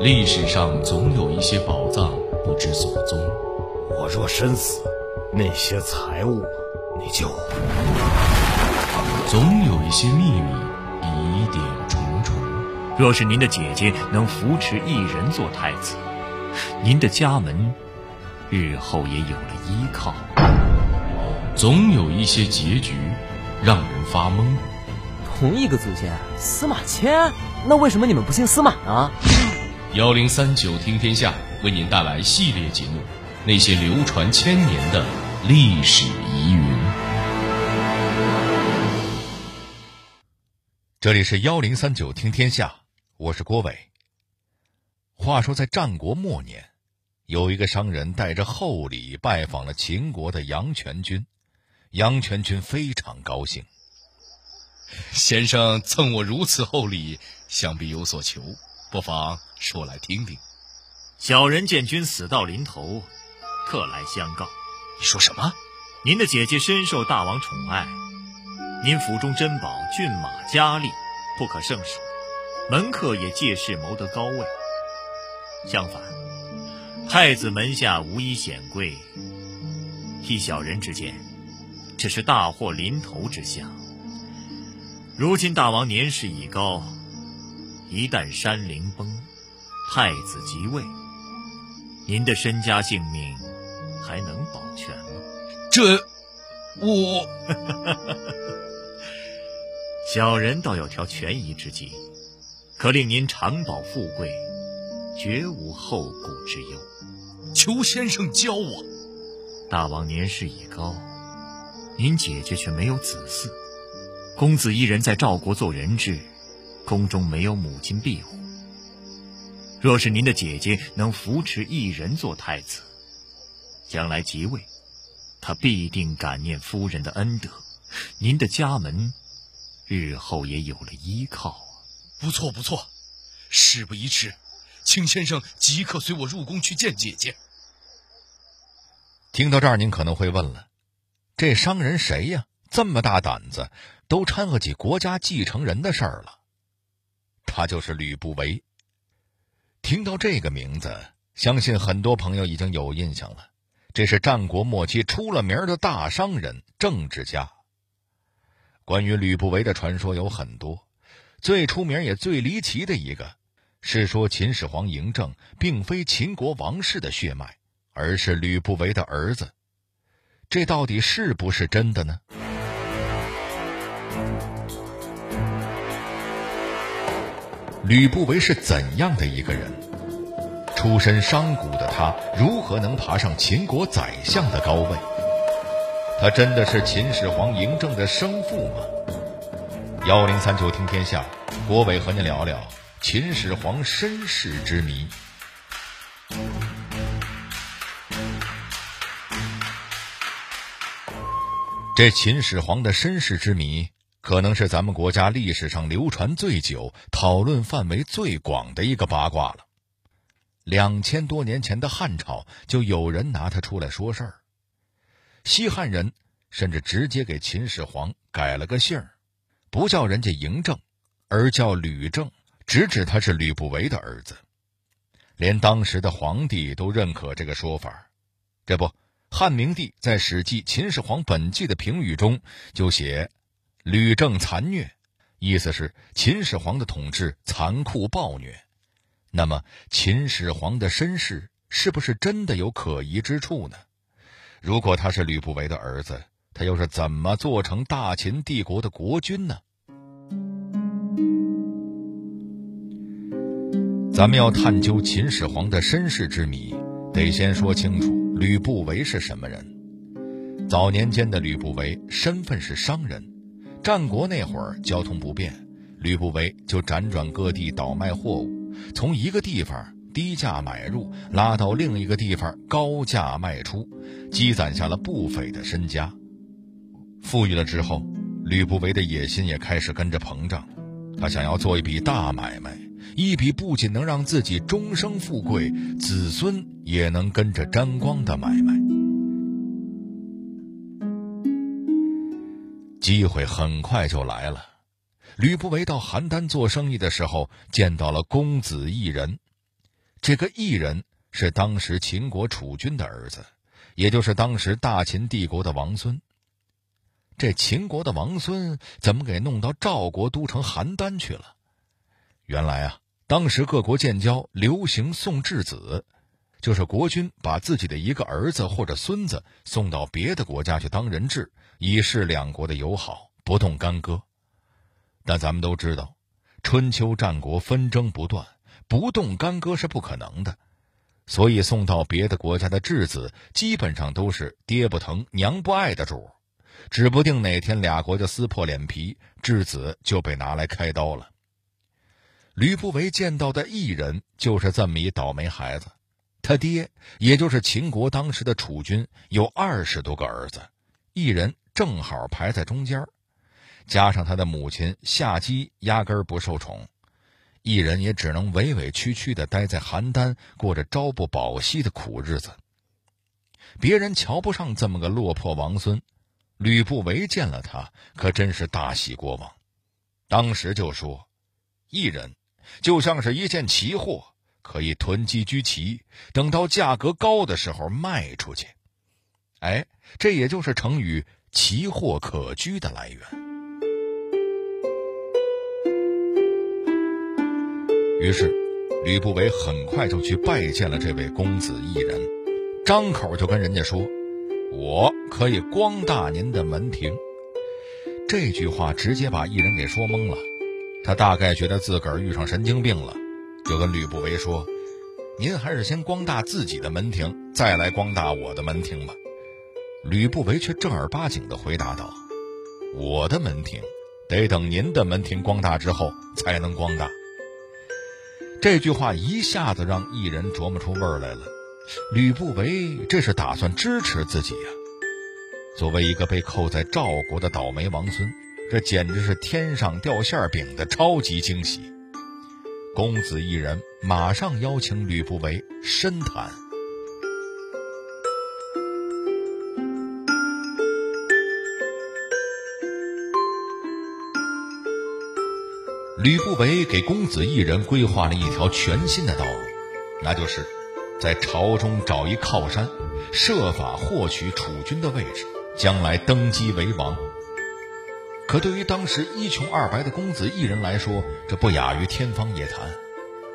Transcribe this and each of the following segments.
历史上总有一些宝藏不知所踪。我若身死，那些财物你就……总有一些秘密疑点重重。若是您的姐姐能扶持一人做太子，您的家门日后也有了依靠。总有一些结局让人发懵。同一个祖先，司马迁，那为什么你们不姓司马呢？幺零三九听天下为您带来系列节目《那些流传千年的历史疑云》。这里是幺零三九听天下，我是郭伟。话说，在战国末年，有一个商人带着厚礼拜访了秦国的杨全军，杨全军非常高兴。先生赠我如此厚礼，想必有所求，不妨说来听听。小人见君死到临头，特来相告。你说什么？您的姐姐深受大王宠爱，您府中珍宝、骏马、佳丽不可胜数，门客也借势谋得高位。相反，太子门下无一显贵，依小人之见，这是大祸临头之象。如今大王年事已高，一旦山陵崩，太子即位，您的身家性命还能保全吗？这，我 小人倒有条权宜之计，可令您长保富贵，绝无后顾之忧。求先生教我。大王年事已高，您姐姐却没有子嗣。公子一人在赵国做人质，宫中没有母亲庇护。若是您的姐姐能扶持一人做太子，将来即位，他必定感念夫人的恩德，您的家门日后也有了依靠啊！不错不错，事不宜迟，请先生即刻随我入宫去见姐姐。听到这儿，您可能会问了：这商人谁呀？这么大胆子！都掺和起国家继承人的事儿了，他就是吕不韦。听到这个名字，相信很多朋友已经有印象了。这是战国末期出了名的大商人、政治家。关于吕不韦的传说有很多，最出名也最离奇的一个，是说秦始皇嬴政并非秦国王室的血脉，而是吕不韦的儿子。这到底是不是真的呢？吕不韦是怎样的一个人？出身商贾的他，如何能爬上秦国宰相的高位？他真的是秦始皇嬴政的生父吗？幺零三九听天下，郭伟和您聊聊秦始皇身世之谜。这秦始皇的身世之谜。可能是咱们国家历史上流传最久、讨论范围最广的一个八卦了。两千多年前的汉朝，就有人拿他出来说事儿。西汉人甚至直接给秦始皇改了个姓儿，不叫人家嬴政，而叫吕政，直指他是吕不韦的儿子。连当时的皇帝都认可这个说法。这不，汉明帝在《史记·秦始皇本纪》的评语中就写。吕政残虐，意思是秦始皇的统治残酷暴虐。那么，秦始皇的身世是不是真的有可疑之处呢？如果他是吕不韦的儿子，他又是怎么做成大秦帝国的国君呢？咱们要探究秦始皇的身世之谜，得先说清楚吕不韦是什么人。早年间的吕不韦身份是商人。战国那会儿，交通不便，吕不韦就辗转各地倒卖货物，从一个地方低价买入，拉到另一个地方高价卖出，积攒下了不菲的身家。富裕了之后，吕不韦的野心也开始跟着膨胀，他想要做一笔大买卖，一笔不仅能让自己终生富贵，子孙也能跟着沾光的买卖。机会很快就来了。吕不韦到邯郸做生意的时候，见到了公子异人。这个异人是当时秦国储君的儿子，也就是当时大秦帝国的王孙。这秦国的王孙怎么给弄到赵国都城邯郸去了？原来啊，当时各国建交流行送质子，就是国君把自己的一个儿子或者孙子送到别的国家去当人质，以示两国的友好，不动干戈。但咱们都知道，春秋战国纷争不断，不动干戈是不可能的，所以送到别的国家的质子基本上都是爹不疼娘不爱的主。指不定哪天俩国就撕破脸皮，质子就被拿来开刀了。吕不韦见到的异人就是这么一倒霉孩子，他爹也就是秦国当时的储君，有二十多个儿子，异人正好排在中间加上他的母亲夏姬压根儿不受宠，异人也只能委委屈屈的待在邯郸，过着朝不保夕的苦日子。别人瞧不上这么个落魄王孙。吕不韦见了他，可真是大喜过望，当时就说：“一人就像是一件奇货，可以囤积居奇，等到价格高的时候卖出去。”哎，这也就是成语“奇货可居”的来源。于是，吕不韦很快就去拜见了这位公子异人，张口就跟人家说。我可以光大您的门庭。这句话直接把异人给说懵了，他大概觉得自个儿遇上神经病了，就跟吕不韦说：“您还是先光大自己的门庭，再来光大我的门庭吧。”吕不韦却正儿八经地回答道：“我的门庭，得等您的门庭光大之后才能光大。”这句话一下子让异人琢磨出味儿来了。吕不韦这是打算支持自己呀？作为一个被扣在赵国的倒霉王孙，这简直是天上掉馅饼的超级惊喜。公子一人马上邀请吕不韦深谈。吕不韦给公子一人规划了一条全新的道路，那就是。在朝中找一靠山，设法获取储君的位置，将来登基为王。可对于当时一穷二白的公子一人来说，这不亚于天方夜谭。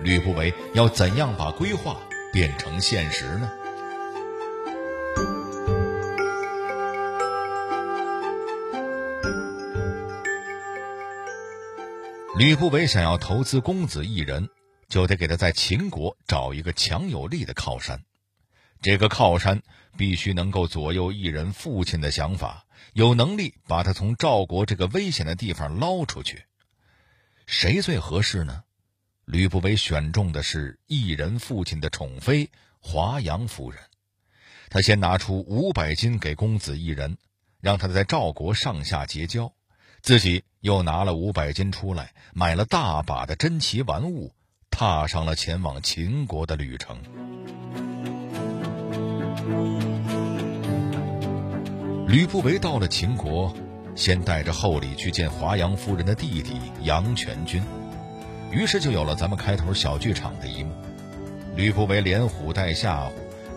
吕不韦要怎样把规划变成现实呢？吕不韦想要投资公子一人。就得给他在秦国找一个强有力的靠山，这个靠山必须能够左右一人父亲的想法，有能力把他从赵国这个危险的地方捞出去。谁最合适呢？吕不韦选中的是异人父亲的宠妃华阳夫人。他先拿出五百金给公子异人，让他在赵国上下结交，自己又拿了五百金出来，买了大把的珍奇玩物。踏上了前往秦国的旅程。吕不韦到了秦国，先带着厚礼去见华阳夫人的弟弟杨全军，于是就有了咱们开头小剧场的一幕。吕不韦连唬带吓唬，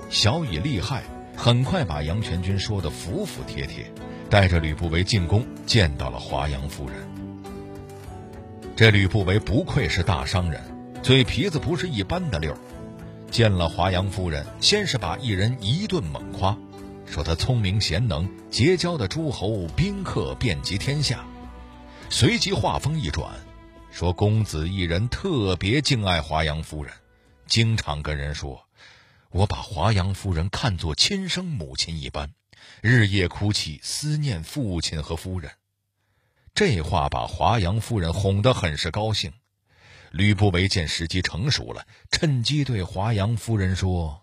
小以利害，很快把杨全军说的服服帖帖，带着吕不韦进宫见到了华阳夫人。这吕不韦不愧是大商人。嘴皮子不是一般的溜，见了华阳夫人，先是把一人一顿猛夸，说他聪明贤能，结交的诸侯宾客遍及天下。随即话锋一转，说公子一人特别敬爱华阳夫人，经常跟人说：“我把华阳夫人看作亲生母亲一般，日夜哭泣思念父亲和夫人。”这话把华阳夫人哄得很是高兴。吕不韦见时机成熟了，趁机对华阳夫人说：“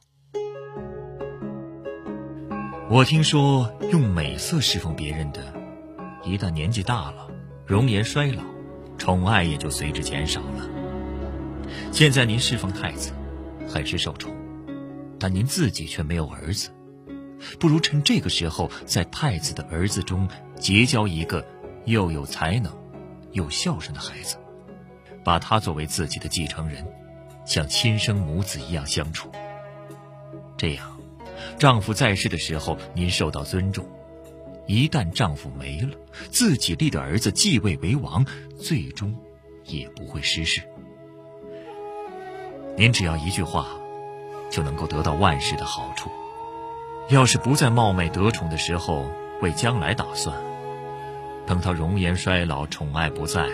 我听说用美色侍奉别人的，一旦年纪大了，容颜衰老，宠爱也就随之减少了。现在您侍奉太子，很是受宠，但您自己却没有儿子，不如趁这个时候，在太子的儿子中结交一个又有才能、又孝顺的孩子。”把他作为自己的继承人，像亲生母子一样相处。这样，丈夫在世的时候您受到尊重；一旦丈夫没了，自己立的儿子继位为王，最终也不会失势。您只要一句话，就能够得到万事的好处。要是不在冒昧得宠的时候为将来打算，等他容颜衰老、宠爱不在，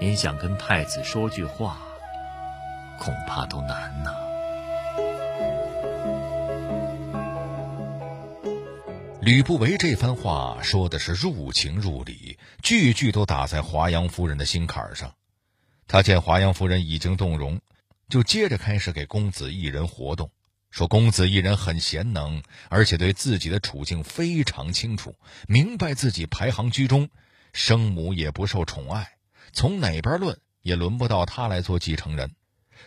您想跟太子说句话，恐怕都难呢。吕不韦这番话说的是入情入理，句句都打在华阳夫人的心坎上。他见华阳夫人已经动容，就接着开始给公子一人活动。说公子一人很贤能，而且对自己的处境非常清楚，明白自己排行居中，生母也不受宠爱，从哪边论也轮不到他来做继承人。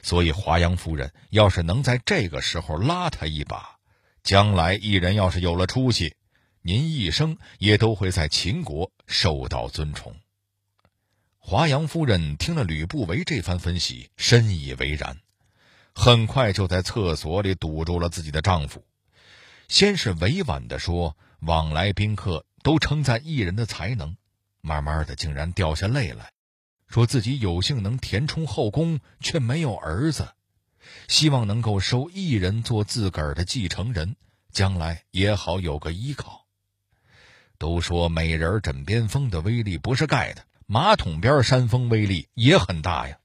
所以华阳夫人要是能在这个时候拉他一把，将来一人要是有了出息，您一生也都会在秦国受到尊崇。华阳夫人听了吕不韦这番分析，深以为然。很快就在厕所里堵住了自己的丈夫，先是委婉地说往来宾客都称赞艺人的才能，慢慢的竟然掉下泪来，说自己有幸能填充后宫，却没有儿子，希望能够收艺人做自个儿的继承人，将来也好有个依靠。都说美人枕边风的威力不是盖的，马桶边扇风威力也很大呀。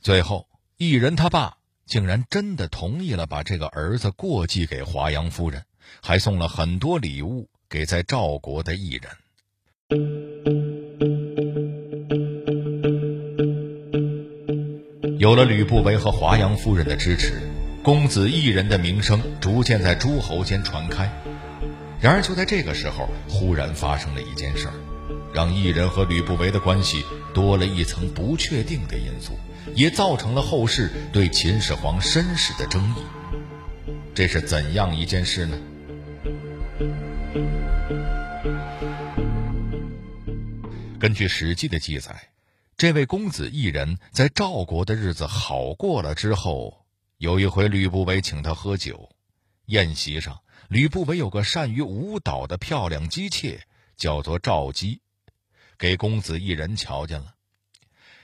最后，艺人他爸。竟然真的同意了，把这个儿子过继给华阳夫人，还送了很多礼物给在赵国的艺人。有了吕不韦和华阳夫人的支持，公子异人的名声逐渐在诸侯间传开。然而就在这个时候，忽然发生了一件事儿，让异人和吕不韦的关系多了一层不确定的因素。也造成了后世对秦始皇身世的争议。这是怎样一件事呢？根据《史记》的记载，这位公子异人，在赵国的日子好过了之后，有一回吕不韦请他喝酒，宴席上，吕不韦有个善于舞蹈的漂亮姬妾，叫做赵姬，给公子异人瞧见了。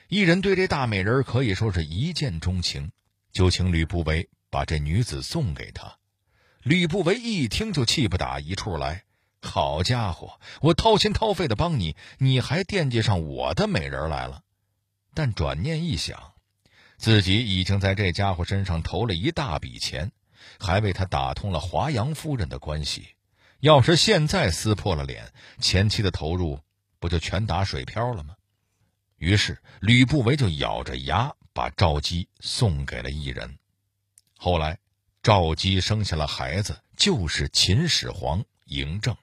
一人对这大美人可以说是一见钟情，就请吕不韦把这女子送给他。吕不韦一听就气不打一处来，好家伙，我掏心掏肺的帮你，你还惦记上我的美人来了。但转念一想，自己已经在这家伙身上投了一大笔钱，还为他打通了华阳夫人的关系，要是现在撕破了脸，前期的投入不就全打水漂了吗？于是，吕不韦就咬着牙把赵姬送给了异人。后来，赵姬生下了孩子，就是秦始皇嬴政。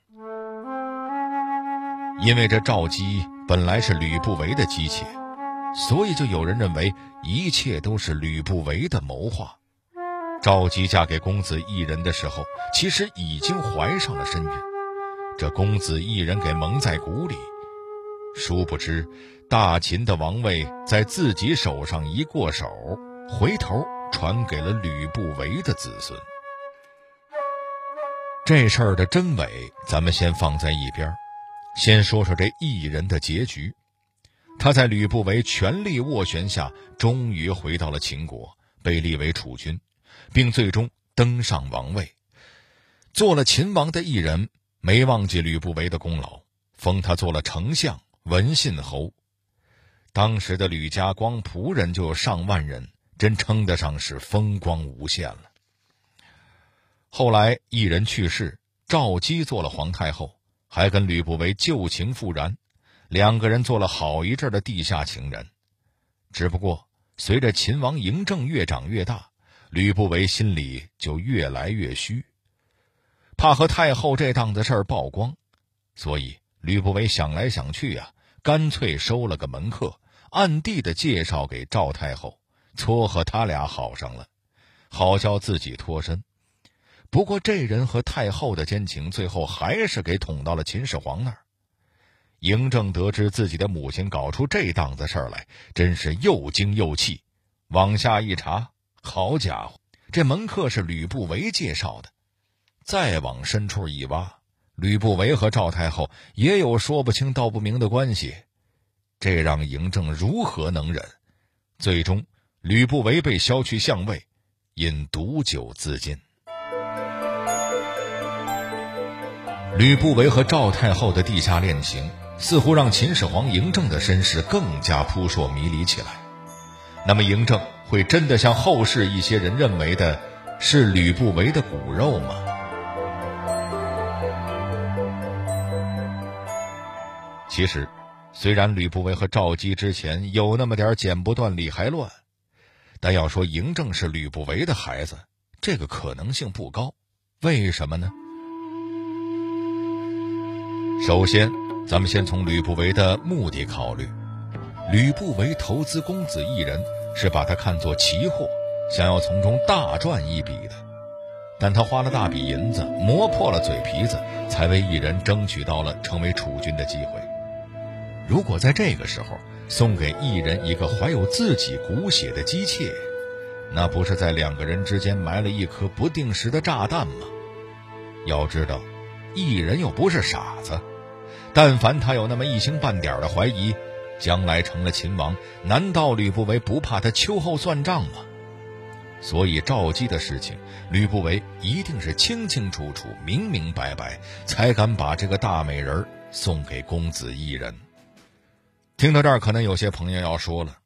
因为这赵姬本来是吕不韦的姬妾，所以就有人认为一切都是吕不韦的谋划。赵姬嫁给公子异人的时候，其实已经怀上了身孕，这公子异人给蒙在鼓里。殊不知，大秦的王位在自己手上一过手，回头传给了吕不韦的子孙。这事儿的真伪，咱们先放在一边先说说这异人的结局。他在吕不韦全力斡旋下，终于回到了秦国，被立为储君，并最终登上王位，做了秦王的异人，没忘记吕不韦的功劳，封他做了丞相。文信侯，当时的吕家光仆人就有上万人，真称得上是风光无限了。后来一人去世，赵姬做了皇太后，还跟吕不韦旧情复燃，两个人做了好一阵的地下情人。只不过随着秦王嬴政越长越大，吕不韦心里就越来越虚，怕和太后这档子事儿曝光，所以吕不韦想来想去呀。干脆收了个门客，暗地的介绍给赵太后，撮合他俩好上了，好叫自己脱身。不过这人和太后的奸情，最后还是给捅到了秦始皇那儿。嬴政得知自己的母亲搞出这档子事儿来，真是又惊又气，往下一查，好家伙，这门客是吕不韦介绍的。再往深处一挖，吕不韦和赵太后也有说不清道不明的关系，这让嬴政如何能忍？最终，吕不韦被削去相位，因毒酒自尽。吕不韦和赵太后的地下恋情，似乎让秦始皇嬴政的身世更加扑朔迷离起来。那么，嬴政会真的像后世一些人认为的，是吕不韦的骨肉吗？其实，虽然吕不韦和赵姬之前有那么点剪不断理还乱，但要说嬴政是吕不韦的孩子，这个可能性不高。为什么呢？首先，咱们先从吕不韦的目的考虑。吕不韦投资公子异人，是把他看作奇货，想要从中大赚一笔的。但他花了大笔银子，磨破了嘴皮子，才为异人争取到了成为储君的机会。如果在这个时候送给异人一个怀有自己骨血的姬妾，那不是在两个人之间埋了一颗不定时的炸弹吗？要知道。异人又不是傻子，但凡他有那么一星半点的怀疑，将来成了秦王，难道吕不韦不怕他秋后算账吗？所以赵姬的事情，吕不韦一定是清清楚楚、明明白白，才敢把这个大美人送给公子异人。听到这儿，可能有些朋友要说了：“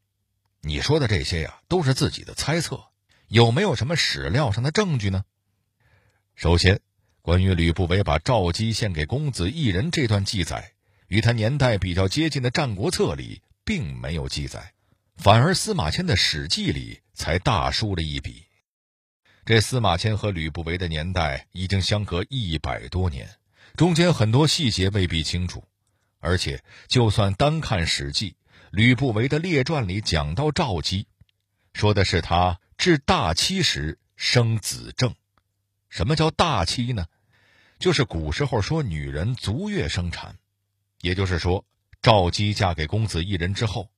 你说的这些呀，都是自己的猜测，有没有什么史料上的证据呢？”首先。关于吕不韦把赵姬献给公子异人这段记载，与他年代比较接近的《战国策》里并没有记载，反而司马迁的《史记》里才大书了一笔。这司马迁和吕不韦的年代已经相隔一百多年，中间很多细节未必清楚。而且，就算单看《史记》，吕不韦的列传里讲到赵姬，说的是他至大期时生子正。什么叫大期呢？就是古时候说女人足月生产，也就是说，赵姬嫁给公子异人之后，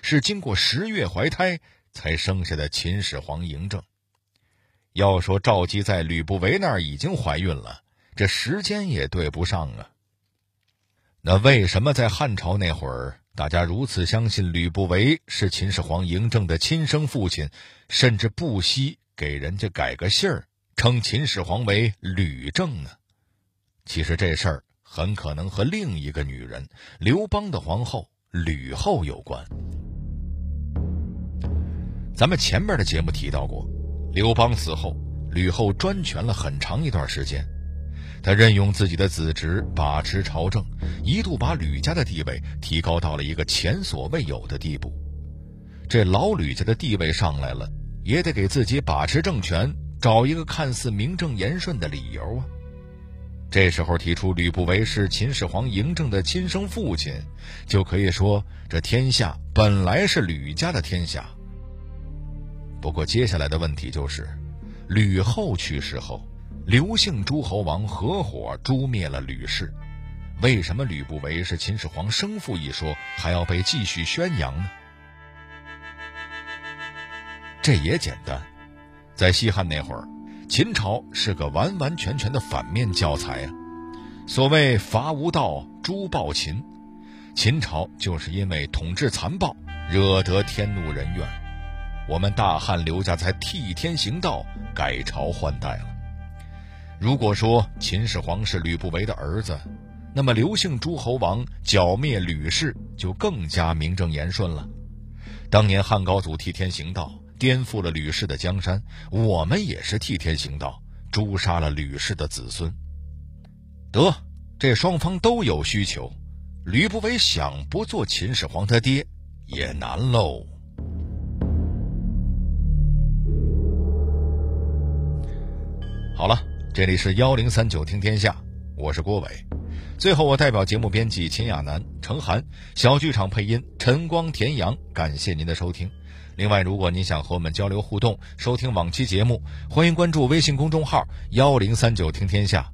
是经过十月怀胎才生下的秦始皇嬴政。要说赵姬在吕不韦那儿已经怀孕了，这时间也对不上啊。那为什么在汉朝那会儿，大家如此相信吕不韦是秦始皇嬴政的亲生父亲，甚至不惜给人家改个姓儿？称秦始皇为吕政呢？其实这事儿很可能和另一个女人刘邦的皇后吕后有关。咱们前面的节目提到过，刘邦死后，吕后专权了很长一段时间，他任用自己的子侄把持朝政，一度把吕家的地位提高到了一个前所未有的地步。这老吕家的地位上来了，也得给自己把持政权。找一个看似名正言顺的理由啊！这时候提出吕不韦是秦始皇嬴政的亲生父亲，就可以说这天下本来是吕家的天下。不过接下来的问题就是，吕后去世后，刘姓诸侯王合伙诛灭了吕氏，为什么吕不韦是秦始皇生父一说还要被继续宣扬呢？这也简单。在西汉那会儿，秦朝是个完完全全的反面教材啊！所谓“伐无道，诛暴秦”，秦朝就是因为统治残暴，惹得天怒人怨。我们大汉刘家才替天行道，改朝换代了。如果说秦始皇是吕不韦的儿子，那么刘姓诸侯王剿灭吕氏就更加名正言顺了。当年汉高祖替天行道。颠覆了吕氏的江山，我们也是替天行道，诛杀了吕氏的子孙。得，这双方都有需求，吕不韦想不做秦始皇他爹也难喽。好了，这里是幺零三九听天下，我是郭伟。最后，我代表节目编辑秦亚楠、程涵，小剧场配音陈光、田阳，感谢您的收听。另外，如果您想和我们交流互动、收听往期节目，欢迎关注微信公众号“幺零三九听天下”。